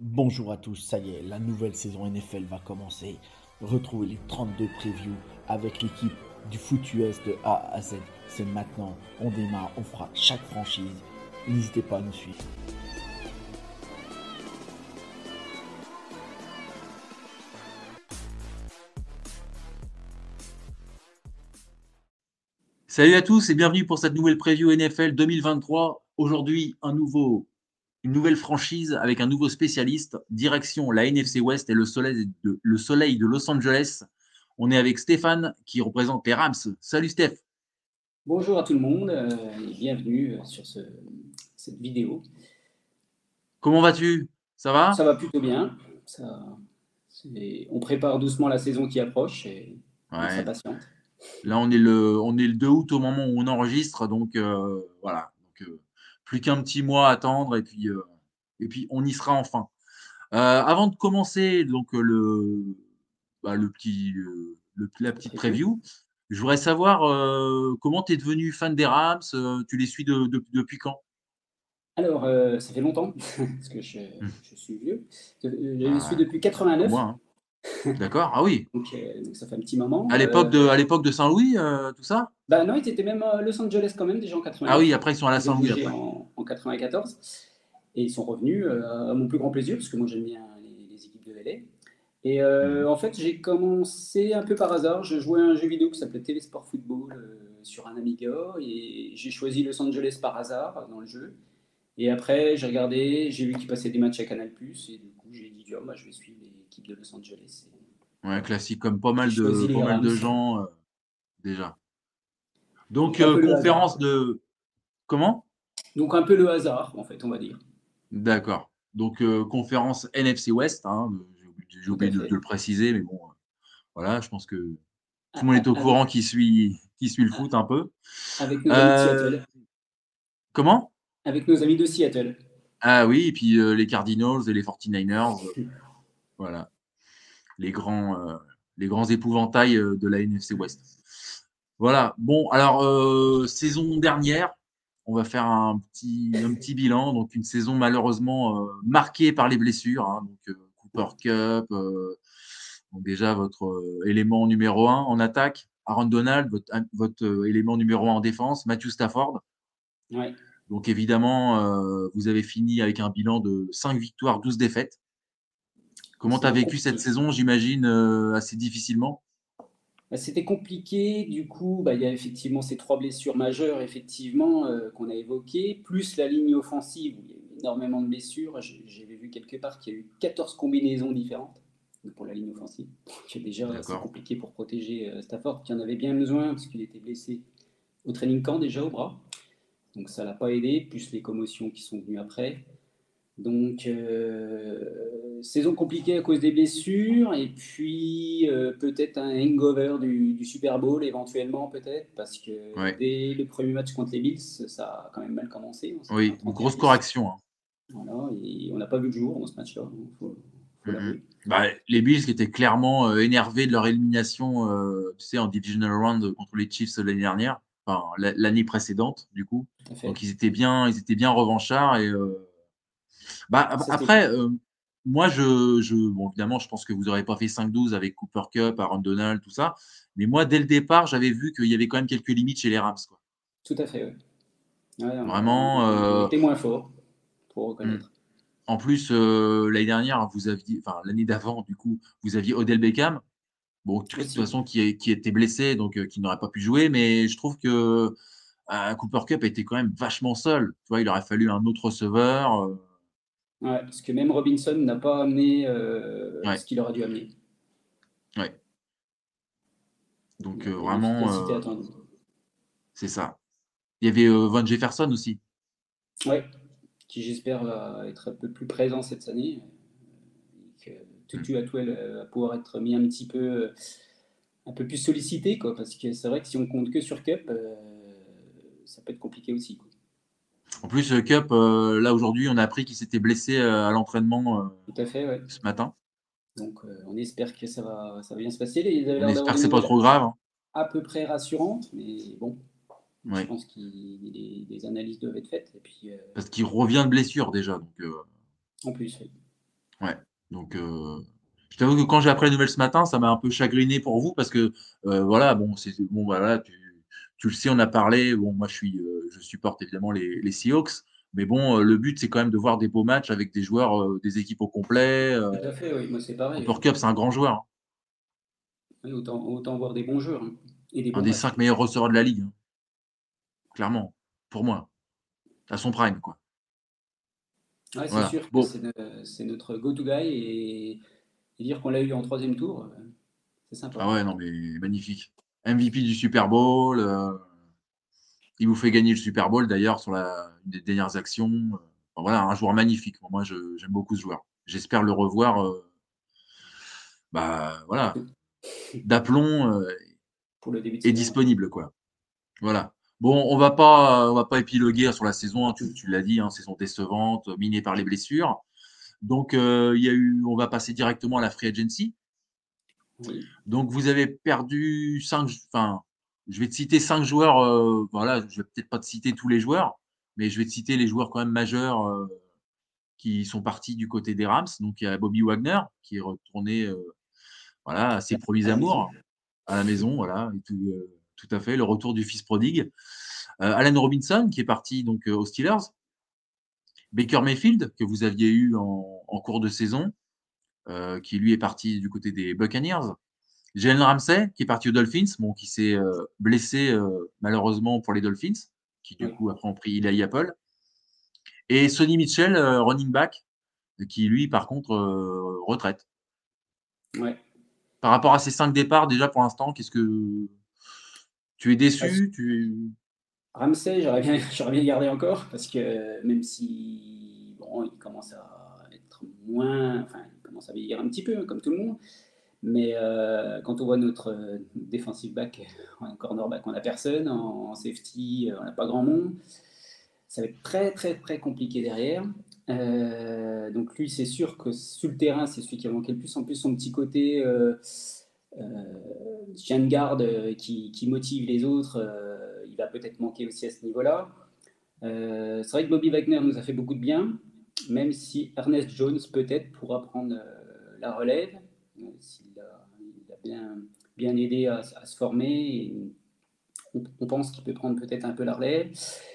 Bonjour à tous, ça y est, la nouvelle saison NFL va commencer. Retrouvez les 32 previews avec l'équipe du foot US de A à Z. C'est maintenant, on démarre, on fera chaque franchise. N'hésitez pas à nous suivre. Salut à tous et bienvenue pour cette nouvelle preview NFL 2023. Aujourd'hui, un nouveau, une nouvelle franchise avec un nouveau spécialiste. Direction la NFC West et le soleil de, le soleil de Los Angeles. On est avec Stéphane qui représente les Rams. Salut Steph. Bonjour à tout le monde euh, et bienvenue euh, sur ce, cette vidéo. Comment vas-tu? Ça va? Ça va plutôt bien. Ça, on prépare doucement la saison qui approche et on Ouais. patiente. Là, on est, le, on est le 2 août au moment où on enregistre. Donc, euh, voilà. Donc, euh, plus qu'un petit mois à attendre et puis, euh, et puis on y sera enfin. Euh, avant de commencer donc, euh, le, bah, le petit, le- la petite preview, je voudrais savoir comment tu es devenu fan des Rams. tu les suis de- de- depuis quand? Alors, ça fait longtemps, parce que je, je suis vieux. Je, Ah, les suis depuis 89, Moi. hein. D'accord. Ah oui. donc, euh, donc ça fait un petit moment. À l'époque Euh, de, à l'époque de Saint-Louis, euh, tout ça? Bah non, ils étaient même à Los Angeles quand même, déjà en 89. Ah oui, après, ils sont à la Saint-Louis. après. en, en 94. Et ils sont revenus euh, à mon plus grand plaisir, parce que moi j'aime bien les, les équipes de LA. Et euh, Mhm. en fait, j'ai commencé un peu par hasard. Je jouais à un jeu vidéo qui s'appelait Télésport Football euh, sur un Amiga. Et j'ai choisi Los Angeles par hasard dans le jeu. Et après, j'ai regardé, j'ai vu qu'il passait des matchs à Canal. Et du coup, j'ai dit, oh, bah, je vais suivre l'équipe de Los Angeles. Et- Ouais, classique, comme pas mal de, pas mal de gens euh, déjà. Donc, euh, conférence de. Comment? Donc un peu le hasard, en fait, on va dire. D'accord. Donc, euh, conférence NFC West, hein, j'ai oublié- de, le préciser, mais bon, voilà, je pense que tout le monde est au Avec- courant qui suit, qui suit le foot un peu. Avec nos amis de Seattle. Comment? Avec nos amis de Seattle. Ah oui, et puis euh, les Cardinals et les 49ers, euh, voilà, les grands, euh, les grands épouvantails euh, de la NFC West. Voilà, bon, alors, euh, saison dernière, on va faire un petit, un petit bilan. Donc, une saison malheureusement euh, marquée par les blessures. hein. donc, Cooper Cup, donc déjà votre élément numéro un en attaque. Aaron Donald, votre, votre élément numéro un en défense. Matthew Stafford. Ouais. Donc, évidemment, euh, vous avez fini avec un bilan de 5 victoires, 12 défaites. Comment tu as C'est vécu compliqué. cette saison, j'imagine, euh, assez difficilement? Bah, C'était compliqué, du coup, bah, il y a effectivement ces trois blessures majeures, effectivement, euh, qu'on a évoquées, plus la ligne offensive, où il y a eu énormément de blessures. J'avais vu quelque part qu'il y a eu 14 combinaisons différentes pour la ligne offensive. Donc déjà, c'est D'accord. compliqué pour protéger euh, Stafford, qui en avait bien besoin, parce qu'il était blessé au training camp déjà au bras. Donc ça l'a pas aidé, plus les commotions qui sont venues après. Donc, euh, saison compliquée à cause des blessures, et puis euh, peut-être un hangover du, du Super Bowl éventuellement, peut-être, parce que Ouais. dès le premier match contre les Bills, ça a quand même mal commencé. S'est Oui, une grosse 31-10. correction. hein. Voilà, et on n'a pas vu le jour dans ce match-là, il faut, faut l'avouer. Bah, les Bills qui étaient clairement euh, énervés de leur élimination tu sais, en divisional round contre les Chiefs l'année dernière, enfin la- l'année précédente du coup. Donc ils étaient bien, ils étaient bien revanchards et bah, après euh, moi je, je bon évidemment je pense que vous n'aurez pas fait 5-12 avec Cooper Cup, Aaron Donald tout ça, mais moi dès le départ j'avais vu qu'il y avait quand même quelques limites chez les Rams quoi. Tout à fait, ouais. Ouais, Vraiment, euh, était moins fort, pour reconnaître. En plus euh, l'année dernière vous aviez, enfin l'année d'avant du coup vous aviez Odell Beckham. Bon, de toute façon, qui, est- qui était blessé, donc euh, qui n'aurait pas pu jouer, mais je trouve que euh, Cooper Cup était quand même vachement seul. Tu vois, il aurait fallu un autre receveur. Ouais, parce que même Robinson n'a pas amené euh, Ouais. ce qu'il aurait dû amener. donc Il y euh, vraiment, euh, attendue. c'est ça. Il y avait Van Jefferson aussi. Ouais, qui j'espère va être un peu plus présent cette année. que Tutu Atwell va pouvoir être mis un petit peu, un peu plus sollicité, quoi, parce que c'est vrai que si on compte que sur Cup, ça peut être compliqué aussi. Quoi. En plus, Cup, là aujourd'hui, on a appris qu'il s'était blessé à l'entraînement Tout à fait, ce matin. Donc, on espère que ça va, ça va bien se passer. on espère que c'est pas trop grave. Hein. À peu près rassurante, mais bon, je pense que des analyses doivent être faites. Et puis, Parce qu'il revient de blessure déjà. Donc, En plus, oui. Ouais. Donc, euh, je t'avoue que quand j'ai appris la nouvelle ce matin, ça m'a un peu chagriné pour vous parce que, euh, voilà, bon, c'est bon, voilà, tu, tu, le sais, on a parlé. Bon, moi, je suis, euh, je supporte évidemment les, les Seahawks. Mais bon, le but, c'est quand même de voir des beaux matchs avec des joueurs, des équipes au complet. Tout à fait, oui. Moi, c'est pareil. Pour Cup, c'est un grand joueur. Oui, autant, autant voir des bons joueurs. Hein. Et des un des cinq meilleurs receveurs de la ligue. Hein. Clairement, pour moi. À son prime, quoi. Ouais, c'est sûr que c'est notre go-to guy et, dire qu'on l'a eu en troisième tour, euh, c'est sympa. Ah ouais, non, mais magnifique. MVP du Super Bowl. Euh, il vous fait gagner le Super Bowl d'ailleurs sur la, une des dernières actions. Euh, voilà, un joueur magnifique. Moi, j'aime beaucoup ce joueur. J'espère le revoir. bah voilà, d'aplomb est disponible quoi. Voilà. Bon, on va pas, on va pas épiloguer sur la saison. Hein, tu, l'as dit, hein, saison décevante, minée par les blessures. Donc, euh, il y a eu, on va passer directement à la free agency. Donc, vous avez perdu cinq. Enfin, je vais te citer cinq joueurs. Euh, voilà, je vais peut-être pas te citer tous les joueurs, mais je vais te citer les joueurs quand même majeurs euh, qui sont partis du côté des Rams. Donc, il y a Bobby Wagner qui est retourné, voilà, à ses premiers amours à la maison, voilà, et tout tout à fait, le retour du fils prodigue. Euh, Allen Robinson, qui est parti donc euh, aux Steelers. Baker Mayfield, que vous aviez eu en, cours de saison, euh, qui lui est parti du côté des Buccaneers. Jalen Ramsey, qui est parti aux Dolphins, bon, qui s'est blessé malheureusement pour les Dolphins, qui du coup après ont pris Eli Apple. Et Sonny Mitchell, running back, qui lui par contre retraite. Ouais. Par rapport à ces cinq départs, déjà pour l'instant, qu'est-ce que tu es déçu tu... Ramsey, j'aurais bien, j'aurais bien gardé encore parce que même si bon, il commence à être moins, enfin, commence à vieillir un petit peu comme tout le monde, mais euh, quand on voit notre euh, defensive back, en cornerback, on n'a personne, en safety, euh, on n'a pas grand monde. Ça va être très très très compliqué derrière. donc lui, c'est sûr que sur le terrain, c'est celui qui a manqué le plus. En plus, son petit côté euh, chien de garde euh, qui, motive les autres, euh, il va peut-être manquer aussi à ce niveau-là. c'est vrai que Bobby Wagner nous a fait beaucoup de bien, même si Ernest Jones peut-être pourra prendre la relève, s'il a, bien, bien aidé à, se former. on, pense qu'il peut prendre peut-être un peu la relève.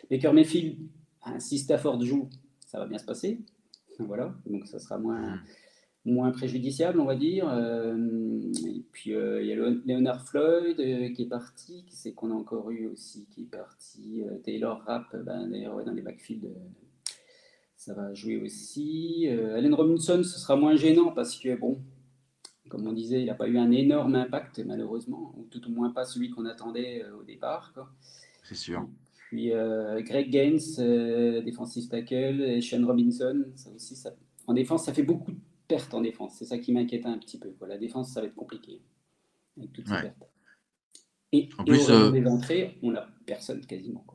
Baker Mayfield, hein, si Stafford joue, ça va bien se passer. Voilà, donc ça sera moins, moins préjudiciable, on va dire. Euh, et puis euh, il y a Leonard Floyd euh, qui est parti, qui c'est qu'on a encore eu aussi qui est parti. Taylor Rapp, ben, d'ailleurs dans les backfields, ça va jouer aussi. Allen Robinson, ce sera moins gênant parce que bon, comme on disait, il n'a pas eu un énorme impact malheureusement, ou tout au moins pas celui qu'on attendait au départ. C'est sûr. Puis Greg Gaines, défensif tackle, et Sean Robinson, ça aussi, ça, en défense, ça fait beaucoup de pertes en défense. C'est ça qui m'inquiète un petit peu. Quoi. La défense, ça va être compliqué avec toutes ces pertes. Et, en plus, euh, des entrées, on n'a personne quasiment.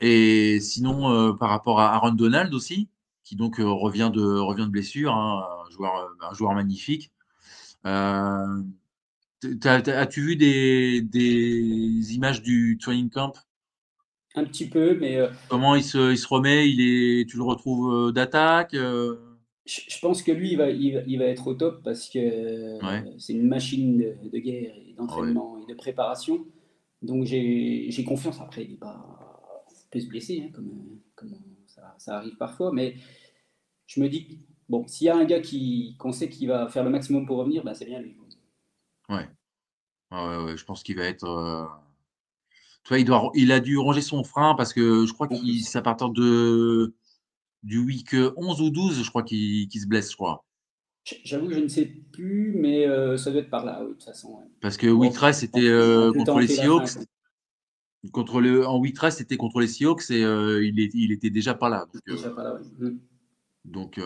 Et sinon, euh, par rapport à Aaron Donald aussi, qui donc euh, revient, de, revient de blessure, hein, un, joueur, un joueur magnifique. As-tu vu des, des, images du training camp? Un petit peu, mais. Comment il se, il se remet? Il est, Tu le retrouves d'attaque je pense que lui, il va, il va, être au top parce que c'est une machine de, guerre et d'entraînement et de préparation. Donc j'ai confiance. Après, il, pas, peut se blesser, hein, comme, comme ça, arrive parfois. Mais je me dis, bon, s'il y a un gars qu'on sait qu'il va faire le maximum pour revenir, ben c'est bien lui. Ouais. ouais, je pense qu'il va être. Euh, tu vois, il, doit, il a dû ranger son frein parce que je crois qu'il c'est à partir de du week 11 ou 12, je crois, qu'il se blesse, je crois. J'avoue que je ne sais plus, mais euh, ça doit être par là, oui, de toute façon. Parce que week 13, c'était euh, contre les Seahawks. Contre le, en week 13, c'était contre les Seahawks et euh, il, est, il était déjà pas là. Donc, déjà pas là, oui. Donc,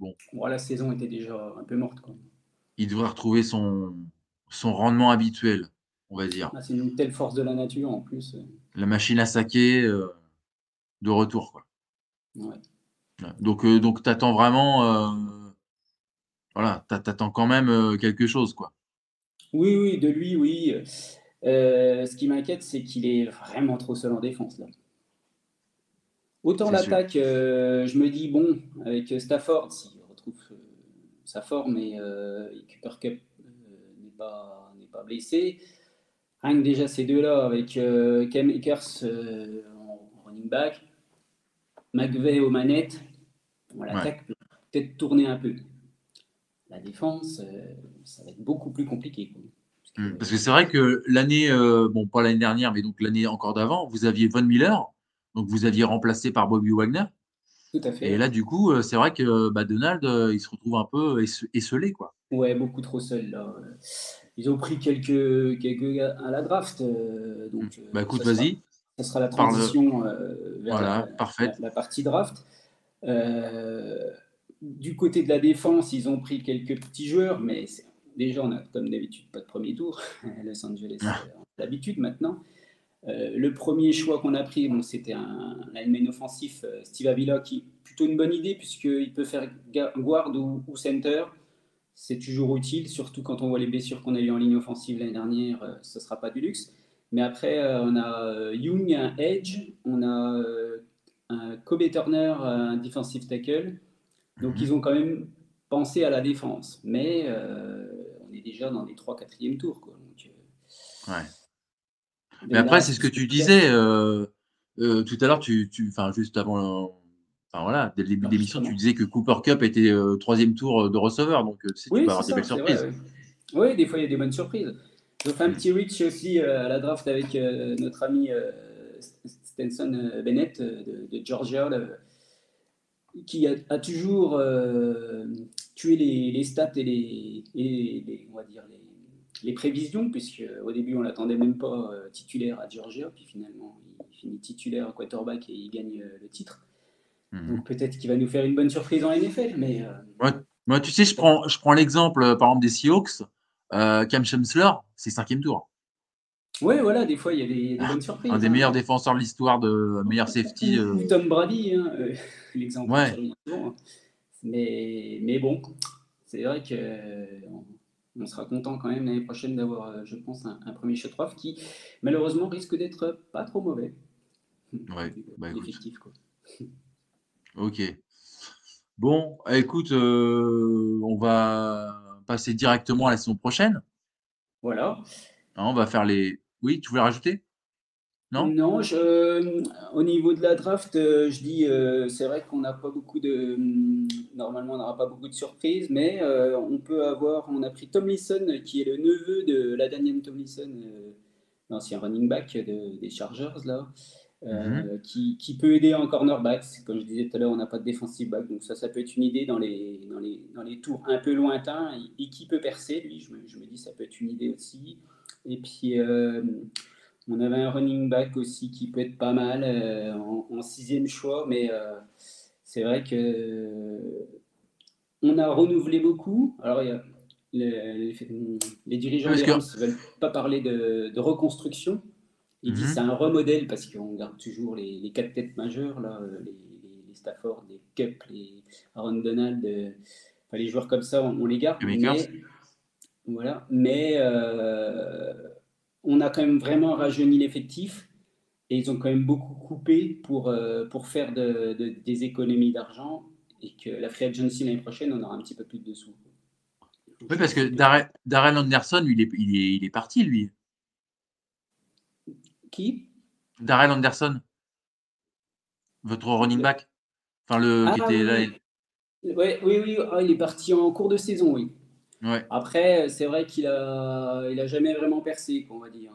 bon. la saison était déjà un peu morte. Quoi. Il devrait retrouver son, son rendement habituel, on va dire. Ah, c'est une telle force de la nature en plus. La machine à saquer euh, de retour. Quoi. Ouais. Donc, euh, donc tu attends vraiment. Euh, voilà, tu attends quand même quelque chose. quoi. Oui, oui, de lui, oui. Ce qui m'inquiète, c'est qu'il est vraiment trop seul en défense. Là. Autant l'attaque, je me dis, bon, avec Stafford, s'il retrouve sa forme et, Cooper Cup n'est pas, pas, blessé, rien que déjà ces deux-là, avec Cam Akers en running back, McVeigh aux manettes, l'attaque peut peut-être tourner un peu. La défense, euh, ça va être beaucoup plus compliqué. Parce que, c'est vrai que l'année, euh, bon, pas l'année dernière, mais donc l'année encore d'avant, vous aviez Von Miller, donc vous aviez remplacé par Bobby Wagner. Tout à fait. Et là, du coup, euh, c'est vrai que bah, Donald, il se retrouve un peu esselé, quoi. Ouais, beaucoup trop seul, là. Ils ont pris quelques, quelques gars à la draft. donc, bah écoute, vas-y. Ça sera la transition vers la, la, partie draft. Euh, du côté de la défense, ils ont pris quelques petits joueurs, mais déjà, on a comme d'habitude pas de premier tour. Los Angeles, ah. on a l'habitude maintenant. Euh, le premier choix qu'on a pris, bon, c'était un, lineman offensif, euh, Steve Avila, qui est plutôt une bonne idée, puisqu'il peut faire guard ou, center. C'est toujours utile, surtout quand on voit les blessures qu'on a eues en ligne offensive l'année dernière, ce ne sera pas du luxe. Mais après, on a Young, un edge, on a un Kobe Turner, un defensive tackle. Donc mhm. ils ont quand même pensé à la défense. Mais euh, déjà dans les 3-4e tours. Quoi. Euh, ouais. Mais après, c'est ce que tu disais euh, tout à l'heure, tu, tu, juste avant. Enfin voilà, dès le début de l'émission, tu disais que Cooper Cup était troisième tour de receveur, donc tu, oui, peux avoir des belles surprises. oui. des fois il y a des bonnes surprises. J'ai fait un petit reach aussi à la draft avec notre ami Stenson euh, Bennett euh, de, Georgia, qui a, toujours euh, tué les, stats et les, on va dire les, prévisions, puisque au début on l'attendait même pas titulaire à Georgia, puis finalement il finit titulaire à quarterback et il gagne le titre. Mhm. Donc peut-être qu'il va nous faire une bonne surprise en NFL, mais. Moi, tu sais, je prends, je prends l'exemple par exemple des Seahawks. Cam Chancellor, c'est cinquième tour. Oui, voilà, des fois, il y a des, bonnes surprises. Un des hein. meilleurs défenseurs de l'histoire, de meilleur safety. Ou, euh. Tom Brady, hein, euh, l'exemple. Ouais. Hein. Mais, mais bon, c'est vrai qu'on on sera content quand même l'année prochaine d'avoir, euh, je pense, un, premier shot off qui, malheureusement, risque d'être pas trop mauvais. Ouais, bah, quoi. Ok. Bon, écoute, on va passer directement à la saison prochaine. Voilà. on va faire les, oui, tu voulais rajouter? Non? Non, je, au niveau de la draft, euh, je dis, euh, c'est vrai qu'on n'a pas beaucoup de. Hum, normalement, on n'aura pas beaucoup de surprises, mais euh, on peut avoir. On a pris Tomlinson, qui est le neveu de la Daniel Tomlinson, l'ancien running back des Chargers, là. Mhm. qui, peut aider en cornerback. Comme je disais tout à l'heure, on n'a pas de defensive back, donc ça, ça peut être une idée dans les, dans les, dans les tours un peu lointains et, qui peut percer. Lui, je me, je me, dis, ça peut être une idée aussi. Et puis, euh, on avait un running back aussi qui peut être pas mal euh, en, sixième choix, mais euh, c'est vrai que on a renouvelé beaucoup. Alors, il y a les, dirigeants ne veulent pas parler de, reconstruction. Ils disent que mhm. c'est un remodèle parce qu'on garde toujours les, quatre têtes majeures, là, les, Stafford, les Cup, les Aaron Donald, les joueurs comme ça, on, les garde. Mais, voilà. Mais euh, on a quand même vraiment rajeuni l'effectif et ils ont quand même beaucoup coupé pour, euh, pour faire des économies d'argent et que la free agency l'année prochaine, on aura un petit peu plus de sous. Oui, parce que Darrell Anderson, il est, il, est, parti, lui. Qui? Darrell Anderson, votre running back. Enfin, le qui ah était là. oui, oui, ah, il est parti en cours de saison, oui. Après, c'est vrai qu'il a, il a jamais vraiment percé, on va dire.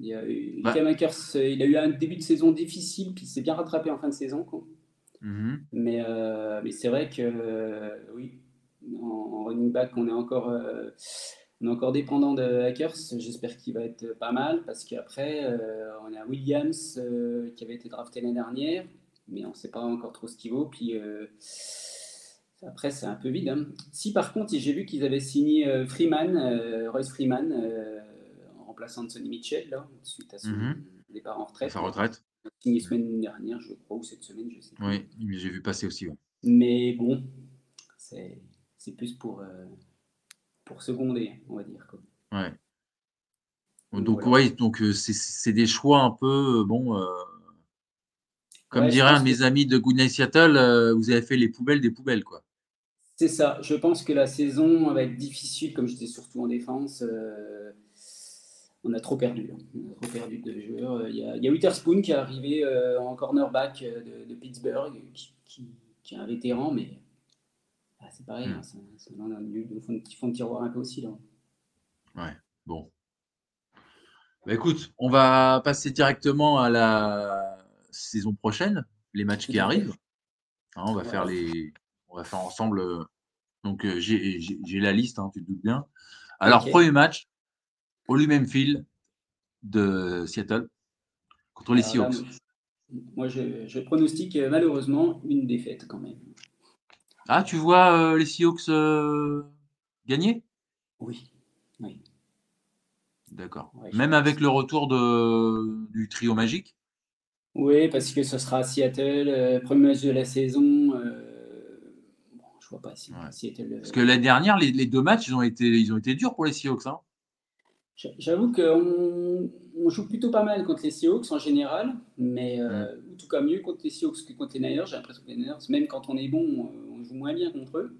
Il a, eu, bah. il a eu un début de saison difficile, puis il s'est bien rattrapé en fin de saison. Mm-hmm. Mais, euh, mais c'est vrai que, oui, en, running back, on est encore, euh, on est encore dépendant de Hackers. J'espère qu'il va être pas mal, parce qu'après, euh, on a Williams qui avait été drafté l'année dernière, mais on ne sait pas encore trop ce qu'il vaut. Puis Après, c'est un peu vide. hein. Si par contre, j'ai vu qu'ils avaient signé euh, Freeman, euh, Royce Freeman, euh, en remplaçant de Sonny Mitchell, là, suite à son Mhm. départ en retraite. Sa retraite. Il a signé semaine dernière, je crois, ou cette semaine, je sais plus. Oui, j'ai vu passer aussi. ouais. Mais bon, c'est plus pour, euh, pour seconder, on va dire. quoi. Ouais. Donc, voilà. ouais, donc euh, c'est- des choix un peu, euh, bon, comme Ouais, dirait un de mes que- amis de Goodnight Seattle, vous avez fait les poubelles des poubelles, quoi. C'est ça. Je pense que la saison va être difficile, comme j'étais surtout en défense. euh, on a trop perdu. hein. On a trop perdu de joueurs. Euh, Il y a, il y a Witherspoon qui est arrivé euh, en cornerback euh, de, de Pittsburgh, qui, qui- qui est un vétéran, mais ah, c'est pareil. Mm. hein, c'est- c'est- on a du- du fond de- fond de tiroir un peu aussi. Là. Bon. Bah, écoute, on va passer directement à la saison prochaine, les matchs qui arrivent. Hein, on va Ouais. faire les, on va faire ensemble. euh, Donc euh, j'ai la liste, hein, tu te doutes bien. Alors premier match, au Lumen Field de Seattle contre les Alors là, Seahawks. moi, je, je pronostique euh, malheureusement une défaite quand même. Ah, tu vois euh, les Seahawks euh, gagner? Oui. oui. D'accord. Ouais, Même avec le retour de, du trio magique? Oui, parce que ce sera à Seattle, euh, premier match de la saison. Euh, bon, je vois pas si Ouais. Seattle. euh, Parce que l'année dernière, les, les deux matchs, ils ont été, ils ont été durs pour les Seahawks. Hein. j'a- J'avoue qu'on on joue plutôt pas mal contre les Seahawks en général, mais euh, en tout cas mieux contre les Seahawks que contre les Niners. J'ai l'impression que les Niners, même quand on est bon, euh, on joue moins bien contre eux.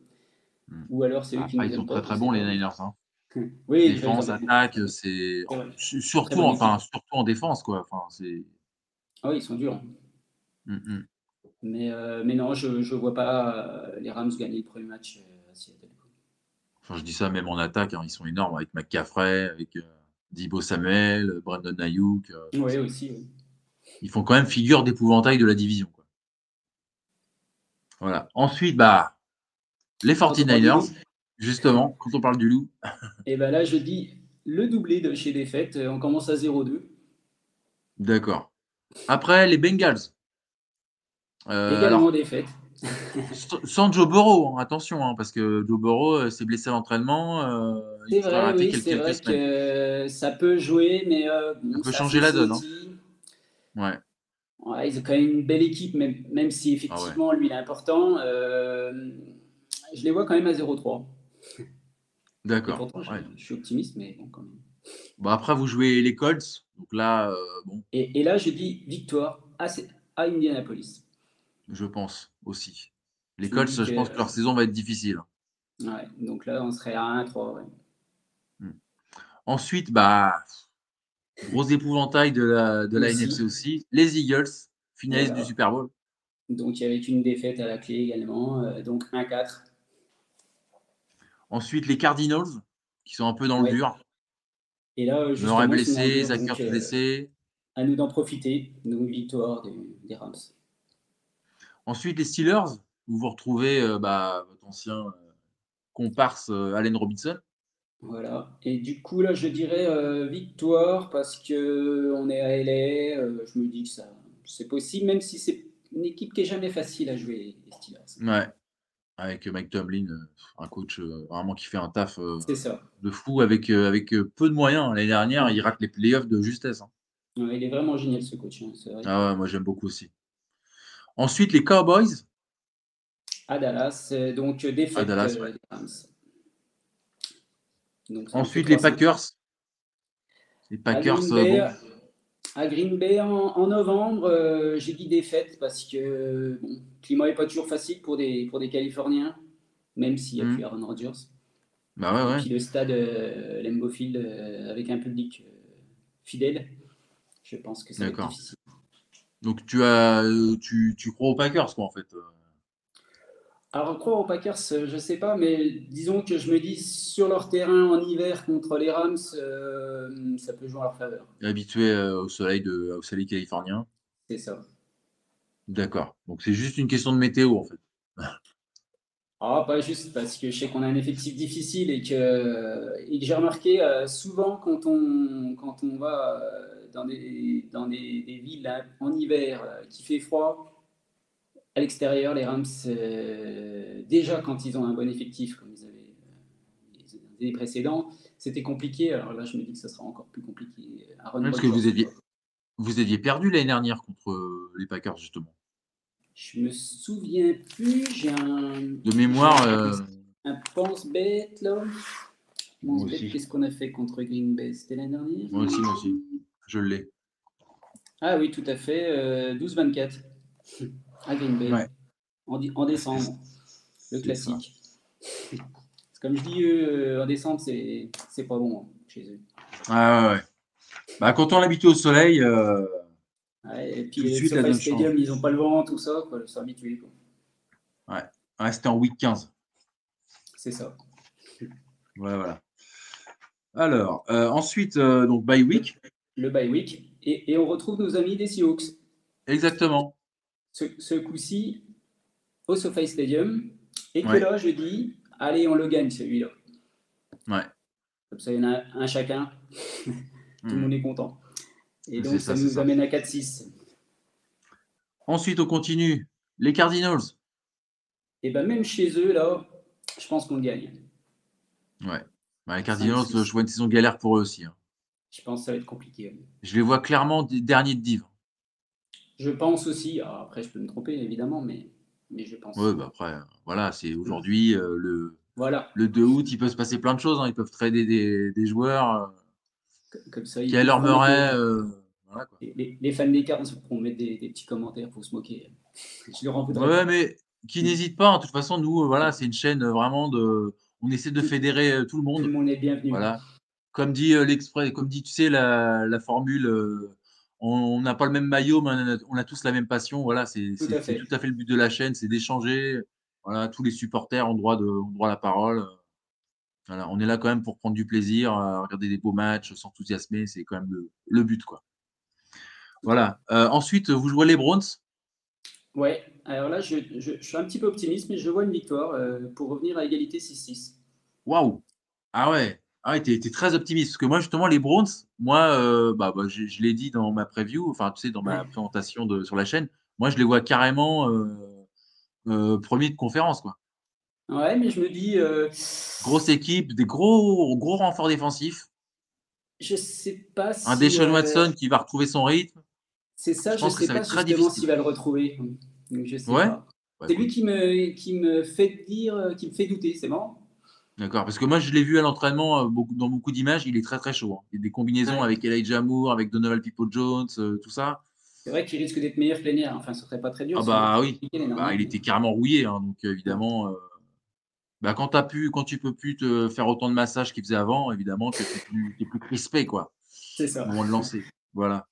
Mm. Ou alors c'est eux qui nous ils sont très très bons les. Niners. Hein. Oui, Défense, attaque, c'est surtout, enfin, surtout en défense quoi. Enfin, c'est. Ah oui, ils sont durs. hein. Mm, mm. Mais, euh, mais non, je ne vois pas euh, les Rams gagner le premier match euh, à Seattle. Enfin, je dis ça même en attaque, hein, ils sont énormes avec McCaffrey, avec euh, Dibo Samuel, Brandon Ayuk. euh, Oui, aussi. oui. ils font quand même figure d'épouvantail de la division. Quoi. Voilà. Ensuite, bah, les Quand on parle du 49ers, loup, justement, quand on parle du loup. Et ben là, je dis le doublé de chez Défaite. euh, On commence à 0-2. D'accord. Après, les Bengals. Euh, Également alors, défaite. sans- sans Joe Burrow, attention, hein, parce que Joe Burrow euh, s'est blessé à l'entraînement. euh, il C'est vrai, oui, quelques- c'est vrai semaines. que ça peut jouer, mais euh, bon, Ça peut changer la donne, hein. Ouais. Ouais, ils ont quand même une belle équipe, même, même si Ah effectivement lui il est important. euh, je les vois quand même à 0-3. Et D'accord. je, suis optimiste, mais bon, quand même. Bon, après, vous jouez les Colts. Donc là, bon, Et, et là, je dis victoire à, à Indianapolis. Je pense aussi. Les Colts, je pense que leur saison va être difficile. Ouais, donc là, on serait à 1-3. ouais. Ensuite, bah, gros épouvantail de la, de la Aussi. NFC aussi. Les Eagles, finalistes Voilà. du Super Bowl. Donc avec une défaite à la clé également. euh, donc 1-4. Ensuite, les Cardinals, qui sont un peu dans Ouais. le dur. Et là, justement, blessé, Zach euh, blessé. à nous d'en profiter. Donc victoire des, des Rams. Ensuite, les Steelers, où vous retrouvez euh, bah, votre ancien euh, comparse euh, Allen Robinson. Voilà. Et du coup, là, je dirais victoire parce que on est à LA. je me dis que ça, c'est possible, même si c'est une équipe qui est jamais facile à jouer, les Steelers. Ouais. Avec Mike Tomlin, un coach vraiment qui fait un taf de fou avec, avec peu de moyens. L'année dernière, il rate les playoffs de justesse. hein. Ouais, il est vraiment génial ce coach. hein, vrai. Ah ouais, moi j'aime beaucoup aussi. Ensuite, les Cowboys. À Dallas, euh, donc euh, défaite À Dallas, euh, ouais. Donc, Ensuite, les 3-5. Packers. Les À Packers, Green Bay, bon, à Green Bay en, en novembre, euh, j'ai dit défaite parce que bon, le climat n'est pas toujours facile pour des, pour des Californiens, même s'il y a Mhm. plus Aaron Rodgers. bah ouais, Et ouais. puis le stade euh, Lambeau Field euh, avec un public fidèle, je pense que D'accord. difficile. Donc tu as, euh, tu, tu crois aux Packers, quoi, en fait. euh. Alors, croire aux Packers, euh, je sais pas, mais disons que je me dis sur leur terrain en hiver contre les Rams, euh, ça peut jouer en leur faveur. Habitué au soleil de, au soleil californien. C'est ça. D'accord. Donc c'est juste une question de météo, en fait. Ah, pas juste, parce que je sais qu'on a un effectif difficile et que, et que j'ai remarqué euh, souvent quand on, quand on va euh, dans des, dans des, des villes en hiver euh, qui fait froid, à l'extérieur, les Rams, déjà quand ils ont un bon effectif, comme ils avaient les années précédentes, c'était compliqué. Alors là, je me dis que ce sera encore plus compliqué à Parce que vous aviez, vous aviez perdu l'année dernière contre les Packers, justement. Je me souviens plus. J'ai un. De mémoire. Un, un pense-bête, là. Qu'est-ce qu'on a fait contre Green Bay? C'était l'année dernière? Moi aussi, moi aussi. Je l'ai. Ah oui, tout à fait. 12-24 à Green Bay. En, en, décembre. Le classique. Comme je dis, en décembre, c'est pas bon hein, chez eux. Ah ouais. Bah, quand on l'habitue au soleil. Euh, ouais, et puis les SoFi Stadium, ils n'ont pas le vent, tout ça, quoi, sont habitués. Ouais. ouais c'était en week 15. C'est ça. Ouais, voilà. Alors, euh, ensuite, euh, donc bye week. Le bye week. Et, et, on retrouve nos amis des Seahawks. Exactement. Ce, ce coup-ci, au SoFi Stadium. Et que là, je dis, allez, on le gagne celui-là. Ouais. Comme ça, il y en a un chacun. Tout le hmm. monde est content. Et donc, ça, nous amène à 4-6. Ensuite, on continue. Les Cardinals. Et bien, même chez eux, là, je pense qu'on gagne. Ouais. Bah, les Cardinals, je vois une saison galère pour eux aussi. Hein. Je pense que ça va être compliqué. Je les vois clairement derniers de div. Je pense aussi. après, je peux me tromper, évidemment, mais, mais je pense. Oui, bah après, voilà, c'est aujourd'hui euh, le, voilà. le 2 août, il peut se passer plein de choses. Hein. Ils peuvent trader des, des joueurs. Euh, comme ça, leur Murray. Euh, les, fans des cartes pourront mettre des, petits commentaires pour se moquer. Je leur en ouais, mais qui n'hésite pas. Hein. De toute façon, nous, voilà, c'est une chaîne vraiment de. On essaie de fédérer euh, tout le monde. Tout le monde est bienvenu. Voilà. Comme dit euh, l'exprès, comme dit, tu sais, la, la formule. on n'a pas le même maillot, mais on a, tous la même passion. Voilà, c'est tout, tout, à fait le but de la chaîne, c'est d'échanger. Voilà, tous les supporters ont droit, de, ont droit à la parole on est là quand même pour prendre du plaisir, regarder des beaux matchs, s'enthousiasmer, c'est quand même le, but. Quoi. Voilà. Euh, ensuite, vous jouez les Browns? Ouais, alors là, je, suis un petit peu optimiste, mais je vois une victoire euh, pour revenir à égalité 6-6. Waouh Ah ouais ah ouais, t'es, très optimiste. Parce que moi, justement, les Browns, moi, euh, bah, bah je, l'ai dit dans ma preview, enfin, tu sais, dans ma présentation de, sur la chaîne, moi, je les vois carrément premier de conférence, quoi. Ouais, mais je me dis. Euh, Grosse équipe, des gros, gros renforts défensifs. Je sais pas si. Un Deshaun euh, Watson qui va retrouver son rythme. C'est ça, je, ne sais pas justement s'il va le retrouver. je sais pas. c'est lui qui me, qui me fait dire, qui me fait douter, c'est bon D'accord, parce que moi je l'ai vu à l'entraînement euh, dans beaucoup d'images, il est très très chaud. Hein. Il y a des combinaisons avec Elijah Moore, avec Donovan People Jones, tout ça. C'est vrai qu'il risque d'être meilleur plénière, enfin ce serait pas très dur. Ah bah oui, bah, il était carrément rouillé, hein, donc évidemment. Bah, quand, as pu, quand tu peux plus te faire autant de massages qu'il faisait avant, évidemment, tu es plus, plus crispé, quoi. C'est ça. Au moment de lancer. Voilà.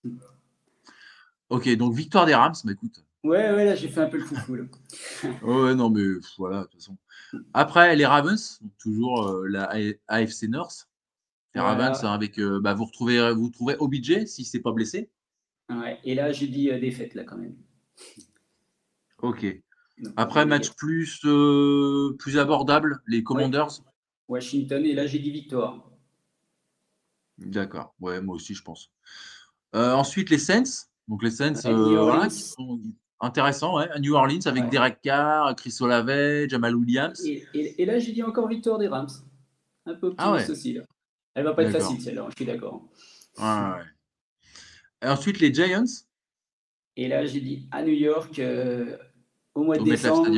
Ok, donc victoire des Rams, mais bah, écoute. Ouais, ouais, là, j'ai fait un peu le foufou. Là. ouais, non, mais voilà, de toute façon. Après, les Ravens, toujours euh, la AFC North. Les Ravens, hein, avec, euh, bah, vous, retrouvez, vous trouvez OBJ si c'est pas blessé. Ouais, et là, j'ai dit euh, défaite, là, quand même. Ok. Après, match plus, plus abordable, les Commanders. Washington, et là j'ai dit victoire. D'accord, ouais, moi aussi je pense. Ensuite, les Saints. Donc les Saints, voilà, qui sont intéressants, ouais. à New Orleans avec Derek Carr, Chris Olave, Jamal Williams. Et, là j'ai dit encore victoire des Rams. Un peu ah optimiste aussi. Là. Elle va pas être facile celle-là, je suis d'accord. Ouais, et ensuite les Giants? Et là j'ai dit à New York, au mois de décembre.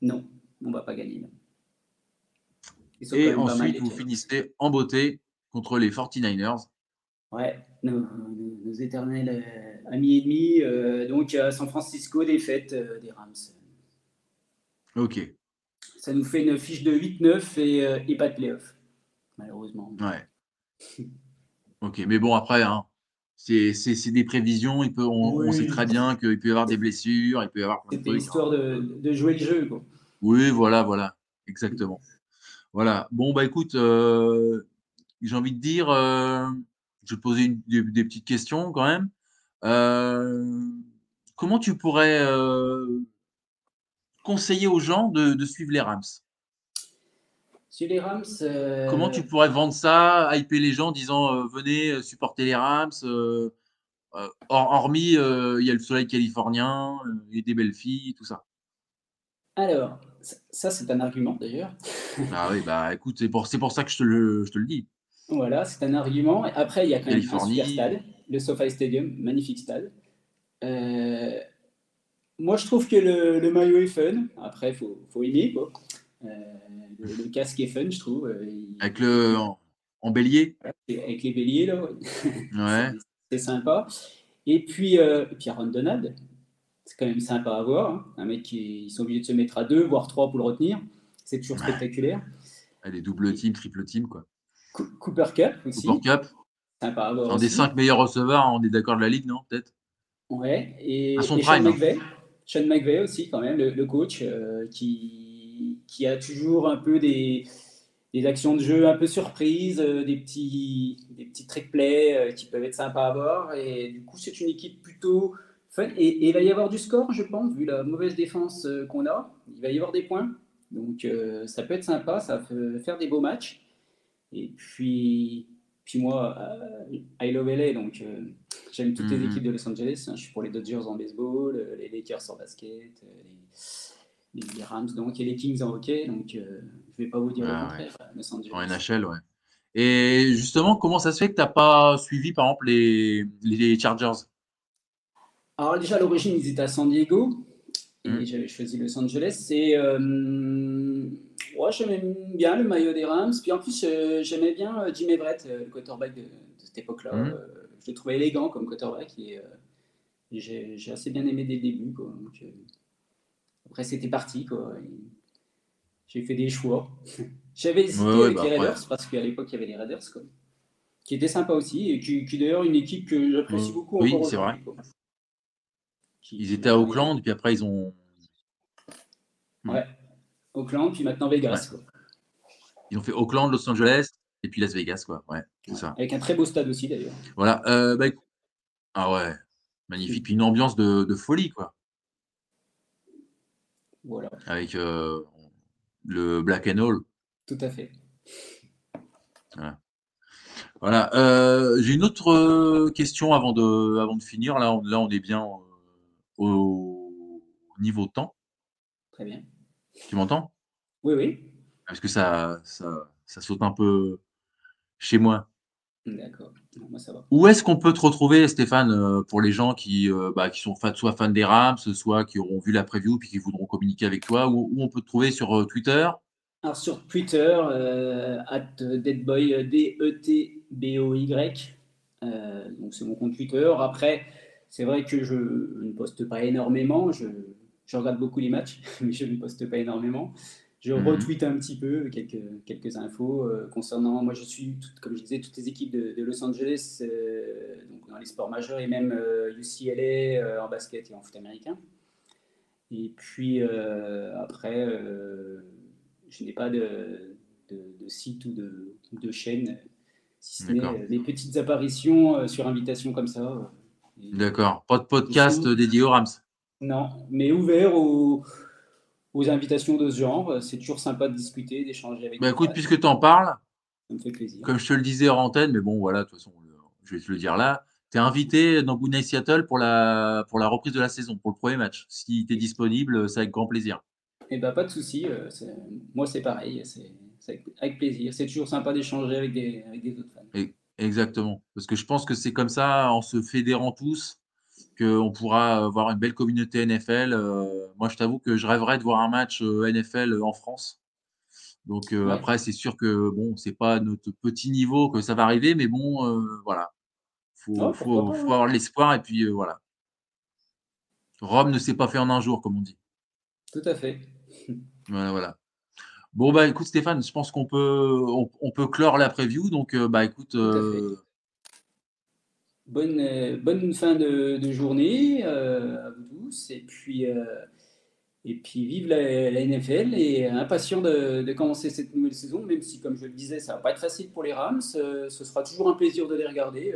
non, on ne va pas gagner. Et ensuite, vous finissez en beauté contre les 49ers. Ouais, nos, éternels euh, ennemis. Euh, donc, à San Francisco, défaite euh, des Rams. Ok. Ça nous fait une fiche de 8-9 et, et, pas de playoff, malheureusement. Ouais. ok, mais bon, après, hein, c'est des prévisions. Il peut, on, sait très bien qu'il peut y avoir des blessures, il peut y avoir de histoire de, jouer le jeu. Oui, voilà, voilà, exactement. Voilà. Bon, bah écoute, euh, j'ai envie de dire, euh, je vais te poser des, petites questions quand même. Euh, comment tu pourrais conseiller aux gens de suivre les Rams? Les Rams. Comment tu pourrais vendre ça, hyper les gens en disant euh, venez euh, supporter les Rams hormis, il y a le soleil californien, et des belles filles, tout ça? Alors, ça, c'est un argument d'ailleurs. Ah oui, bah écoute, c'est pour, pour ça que je te le, je te le dis. Voilà, c'est un argument. Après, il y a quand même un super stade, le SoFi Stadium, magnifique stade. Euh, moi, je trouve que le, maillot est fun. Après, il faut, faut, aimer. Quoi. Euh, le, casque est fun, je trouve. Euh, avec le en, bélier Avec les béliers, là. Ouais. c'est sympa. Et puis, euh, puis Aaron Donald, c'est quand même sympa à voir. Hein. Un mec qui ils sont obligés de se mettre à deux, voire trois pour le retenir. C'est toujours spectaculaire. Les double team, triple team, quoi. Cooper Cup aussi. Cooper Cup. Sympa. Un des cinq meilleurs receveurs, on est d'accord de la ligue, non Peut-être? Ouais. Et, à son et prime, Sean hein. Sean McVay aussi, quand même, le, coach, euh, qui, qui a toujours un peu des, des actions de jeu un peu surprises, euh, des, petits, des petits trick plays euh, qui peuvent être sympas à voir. Et du coup, c'est une équipe plutôt fun. Et, il va y avoir du score, je pense, vu la mauvaise défense qu'on a. Il va y avoir des points. Donc, ça peut être sympa, ça peut faire des beaux matchs. Et puis, puis moi, euh, I love LA, donc euh, j'aime toutes les mhm. équipes de Los Angeles. Hein. Je suis pour les Dodgers en baseball, euh, les Lakers en basket, les, Rams donc, et les Kings en hockey. Donc je ne vais pas vous dire le contraire. Los Angeles. En NHL, ouais. Et justement, comment ça se fait que tu n'as pas suivi, par exemple, les, les Chargers? Alors déjà, à l'origine, ils étaient à San Diego. Et mhm. j'avais choisi Los Angeles. Et Ouais, j'aimais bien le maillot des Rams. Puis en plus, euh, j'aimais bien euh, Jim Everett, euh, le quarterback de, cette époque-là. Mhm. je le trouvais élégant comme quarterback et j'ai assez bien aimé dès le début. Quoi. après, c'était parti. J'ai fait des choix. J'avais hésité avec bah, les Raiders parce qu'à l'époque, il y avait les Raiders quoi, qui étaient sympas aussi et qui, qui d'ailleurs une équipe que j'apprécie beaucoup. Oui, c'est vrai. Ils étaient à Auckland, puis après, ils ont. Ouais. Auckland, puis maintenant Vegas. Ils ont fait Auckland, Los Angeles, et puis Las Vegas, quoi. Ouais, c'est ça. Avec un très beau stade aussi, d'ailleurs. Voilà. Euh, bah, ah ouais, magnifique. Puis une ambiance de, folie, quoi. Voilà. Avec euh, le Black and All. Tout à fait. Voilà. Euh, j'ai une autre question avant de, avant de finir. Là, on, là, on est bien au niveau temps. Très bien. Tu m'entends? Oui, oui. Parce que ça, ça, ça, saute un peu chez moi. D'accord. Moi, ça va. Où est-ce qu'on peut te retrouver, Stéphane, euh, pour les gens qui, euh, bah, qui sont soit fans des Rams, soit qui auront vu la preview puis qui voudront communiquer avec toi? Où, on peut te trouver sur euh, Twitter? Alors, sur Twitter, at deadboy, D-E-T-B-O-Y. donc, c'est mon compte Twitter. Après, c'est vrai que je ne poste pas énormément. Je, je regarde beaucoup les matchs, mais je ne poste pas énormément. Je mhm. retweete un petit peu quelques, quelques infos euh, concernant. Moi, je suis, comme je disais, toutes les équipes de, Los Angeles, euh, donc dans les sports majeurs, et même UCLA euh, en basket et en foot américain. Et puis après, je n'ai pas de, de, site ou de, de chaîne, si ce n'est des petites apparitions sur invitation comme ça. D'accord. Pas de podcast dédié aux Rams non, mais ouvert aux, invitations de ce genre. C'est toujours sympa de discuter, d'échanger avec Bah écoute, puisque tu en parles, ça me fait plaisir. Comme je te le disais en antenne, mais bon, voilà, de toute façon, je vais te le dire là. Tu es invité dans Good Night Seattle pour la, pour la reprise de la saison, pour le premier match. Si tu es disponible, c'est avec grand plaisir. Eh ben, pas de souci. Euh, moi, c'est pareil. C'est avec plaisir. C'est toujours sympa d'échanger avec des, avec des autres fans. Exactement. Parce que je pense que c'est comme ça, en se fédérant tous, qu'on pourra avoir une belle communauté NFL. Euh, moi, je t'avoue que je rêverais de voir un match euh, NFL en France. Donc euh, après, c'est sûr que bon, c'est pas notre petit niveau que ça va arriver, mais bon, voilà, faut, faut, avoir l'espoir et puis voilà. Rome ne s'est pas fait en un jour, comme on dit. Tout à fait. Voilà, voilà. Bon bah écoute Stéphane, je pense qu'on peut on, peut clore la preview. Donc bah écoute, bonne, euh, bonne fin de, journée euh, à vous tous. Et puis, euh, et puis vive la, NFL et impatient de, commencer cette nouvelle saison, même si, comme je le disais, ça va pas être facile pour les Rams. ce sera toujours un plaisir de les regarder.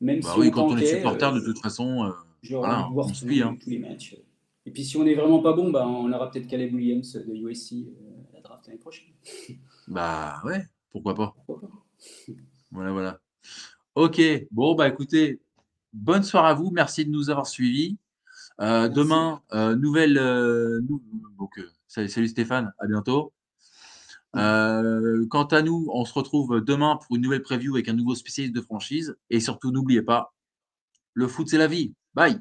même bah si oui, quand on est supporter, de toute façon, voilà, voir tous, hein. tous, les matchs. Et puis, si on n'est vraiment pas bon, bah, on aura peut-être Caleb Williams de USC l'année prochaine. bah ouais, pourquoi pas. Pourquoi pas voilà, voilà. Ok, bon, bah écoutez, bonne soirée à vous. Merci de nous avoir suivis. Euh, demain, euh, nouvelle. donc, salut Stéphane, à bientôt. quant à nous, on se retrouve demain pour une nouvelle preview avec un nouveau spécialiste de franchise. Et surtout, n'oubliez pas, le foot, c'est la vie. Bye.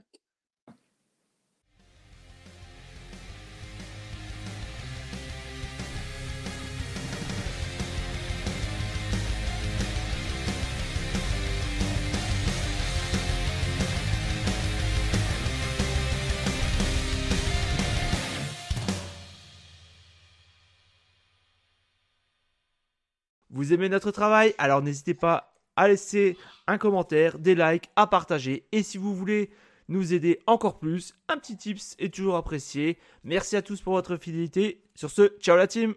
Vous aimez notre travail? Alors n'hésitez pas à laisser un commentaire, des likes, à partager. Et si vous voulez nous aider encore plus, un petit tips est toujours apprécié. Merci à tous pour votre fidélité. Sur ce, ciao la team